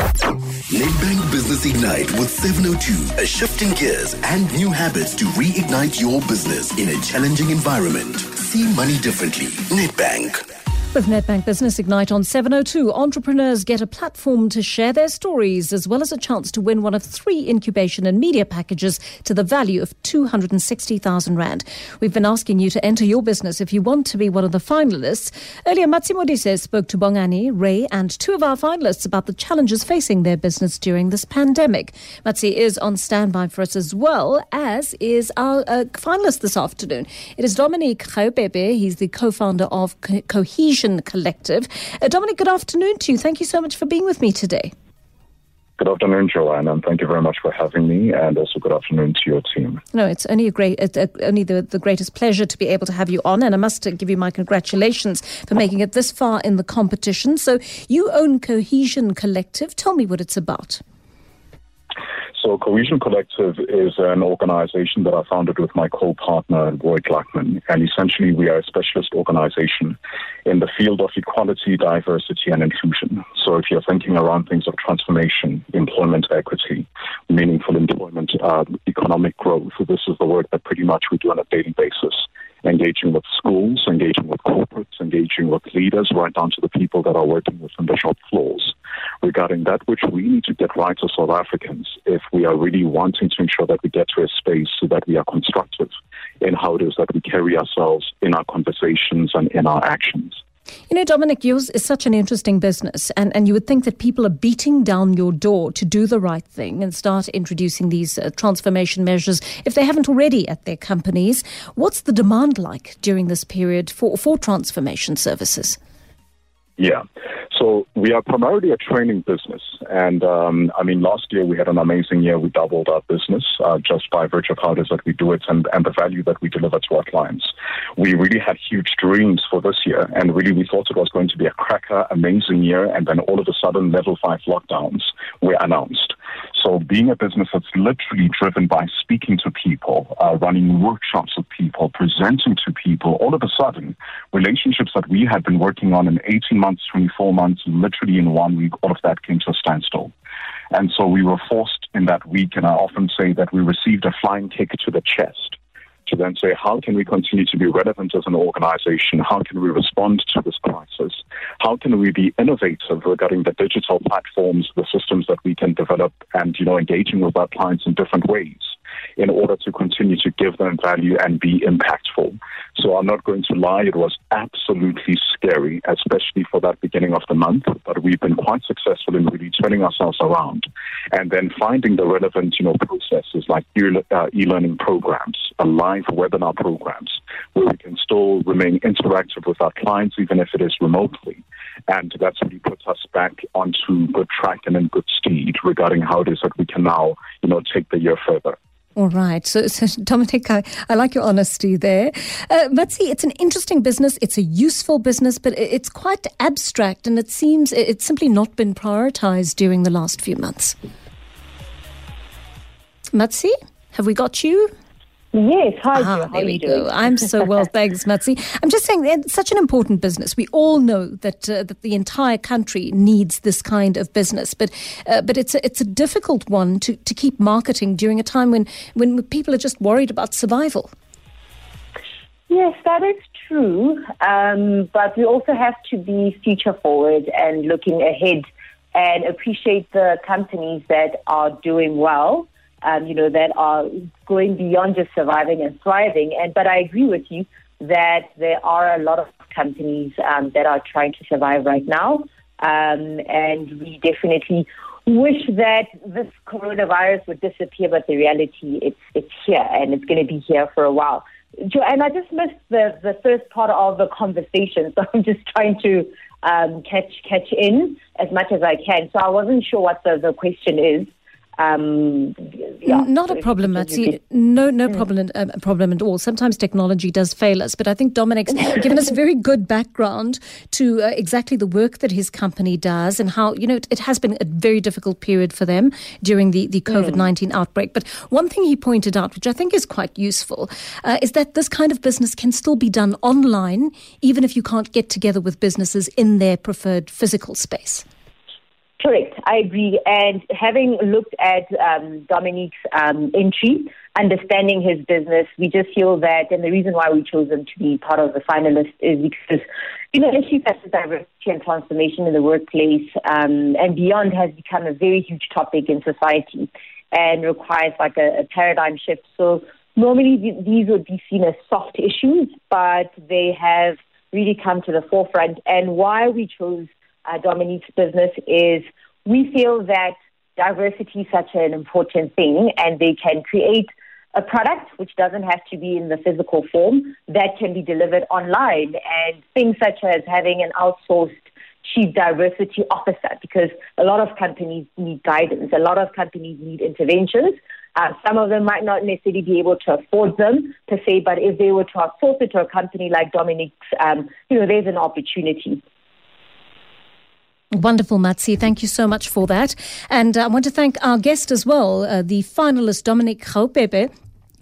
Nedbank Business Ignite with 702, a shift in gears and new habits to reignite your business in a challenging environment. See money differently. Nedbank. With Nedbank Business Ignite on 702, entrepreneurs get a platform to share their stories as well as a chance to win one of three incubation and media packages to the value of 260,000 Rand. We've been asking you to enter your business if you want to be one of the finalists. Earlier, Matsimo Modise spoke to Bongani, Ray, and two of our finalists about the challenges facing their business during this pandemic. Matsi is on standby for us as well, as is our uh, finalist this afternoon. It is Dominique Gaobepe. He's the co-founder of Co- Cohesion Collective. Uh, Dominic, good afternoon to you. Thank you so much for being with me today. Good afternoon, Joanne, and thank you very much for having me, and also good afternoon to your team. No, it's only a great, uh, only the, the greatest pleasure to be able to have you on, and I must give you my congratulations for making it this far in the competition. So, you own Cohesion Collective. Tell me what it's about. So Cohesion Collective is an organization that I founded with my co-partner, Roy Gluckman. And essentially we are a specialist organization in the field of equality, diversity, and inclusion. So if you're thinking around things of transformation, employment equity, meaningful employment, uh, economic growth, this is the work that pretty much we do on a daily basis engaging with schools, engaging with corporates, engaging with leaders, right down to the people that are working within the shop floors regarding that which we need to get right as South Africans if we are really wanting to ensure that we get to a space so that we are constructive in how it is that we carry ourselves in our conversations and in our actions. You know, Dominic, yours is such an interesting business, and, and you would think that people are beating down your door to do the right thing and start introducing these uh, transformation measures if they haven't already at their companies. What's the demand like during this period for, for transformation services? Yeah. So we are primarily a training business. And um, I mean, last year we had an amazing year. We doubled our business uh, just by virtue of how it is that we do it and, and the value that we deliver to our clients. We really had huge dreams for this year. And really, we thought it was going to be a cracker, amazing year. And then all of a sudden, level five lockdowns were announced. So being a business that's literally driven by speaking to people, uh, running workshops with people, presenting to people, all of a sudden, relationships that we had been working on in 18 months, 24 months, literally in one week, all of that came to a standstill. And so we were forced in that week, and I often say that we received a flying kick to the chest to then say, how can we continue to be relevant as an organization? How can we respond to this crisis? How can we be innovative regarding the digital platforms, the systems that we can develop and, you know, engaging with our clients in different ways? in order to continue to give them value and be impactful. So I'm not going to lie, it was absolutely scary, especially for that beginning of the month, but we've been quite successful in really turning ourselves around and then finding the relevant, you know, processes like uh, e-learning programs, live webinar programs, where we can still remain interactive with our clients, even if it is remotely. And that's really put us back onto good track and in good speed regarding how it is that we can now, you know, take the year further. All right. So, so Dominic, I, I, like your honesty there. Uh, Matsi, it's an interesting business. It's a useful business, but it's quite abstract and it seems it's simply not been prioritized during the last few months. Matsi, have we got you? Yes, hi. Ah, there we go. I'm so well, thanks, Matsi. I'm just saying, it's such an important business. We all know that uh, that the entire country needs this kind of business, but uh, but it's a, it's a difficult one to, to keep marketing during a time when when people are just worried about survival. Yes, that is true. Um, but we also have to be future forward and looking ahead and appreciate the companies that are doing well um, you know, that are going beyond just surviving and thriving. And but I agree with you that there are a lot of companies um, that are trying to survive right now, um, and we definitely wish that this coronavirus would disappear. But the reality, it's it's here, and it's going to be here for a while. And I just missed the the first part of the conversation, so I'm just trying to um, catch catch in as much as I can. So I wasn't sure what the, the question is. Um, yeah, Not a problem, Matsi. No, no mm. problem, uh, problem at all. Sometimes technology does fail us, but I think Dominic's given us a very good background to uh, exactly the work that his company does and how you know it, it, has been a very difficult period for them during the the COVID nineteen mm. outbreak. But one thing he pointed out, which I think is quite useful, uh, is that this kind of business can still be done online, even if you can't get together with businesses in their preferred physical space. Correct, I agree. And having looked at um, Dominique's um, entry, understanding his business, we just feel that, and the reason why we chose him to be part of the finalist is because, you know, issues such as diversity and transformation in the workplace um, and beyond has become a very huge topic in society and requires like a, a paradigm shift. So normally th- these would be seen as soft issues, but they have really come to the forefront. And why we chose uh, Dominique's business is we feel that diversity is such an important thing and they can create a product which doesn't have to be in the physical form that can be delivered online and things such as having an outsourced chief diversity officer because a lot of companies need guidance, a lot of companies need interventions. Uh, some of them might not necessarily be able to afford them per se, but if they were to outsource it to a company like Dominique's, um, you know, there's an opportunity. Wonderful, Matsi. Thank you so much for that. And I want to thank our guest as well, uh, the finalist Dominique Gaobepe.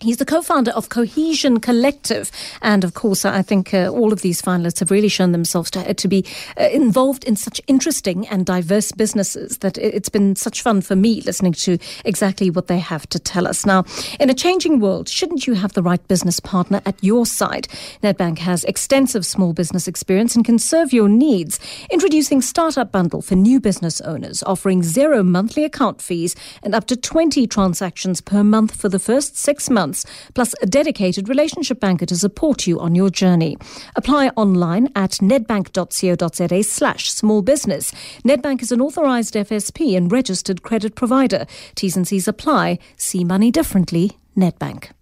He's the co-founder of Cohesion Collective, and of course, I think uh, all of these finalists have really shown themselves to, to be uh, involved in such interesting and diverse businesses that it's been such fun for me listening to exactly what they have to tell us. Now, in a changing world, shouldn't you have the right business partner at your side? Nedbank has extensive small business experience and can serve your needs. Introducing Startup Bundle for new business owners, offering zero monthly account fees and up to 20 transactions per month for the first six months months, plus a dedicated relationship banker to support you on your journey. Apply online at nedbank.co.za slash small business. Nedbank is an authorised FSP and registered credit provider. T's and C's apply. See money differently. Nedbank.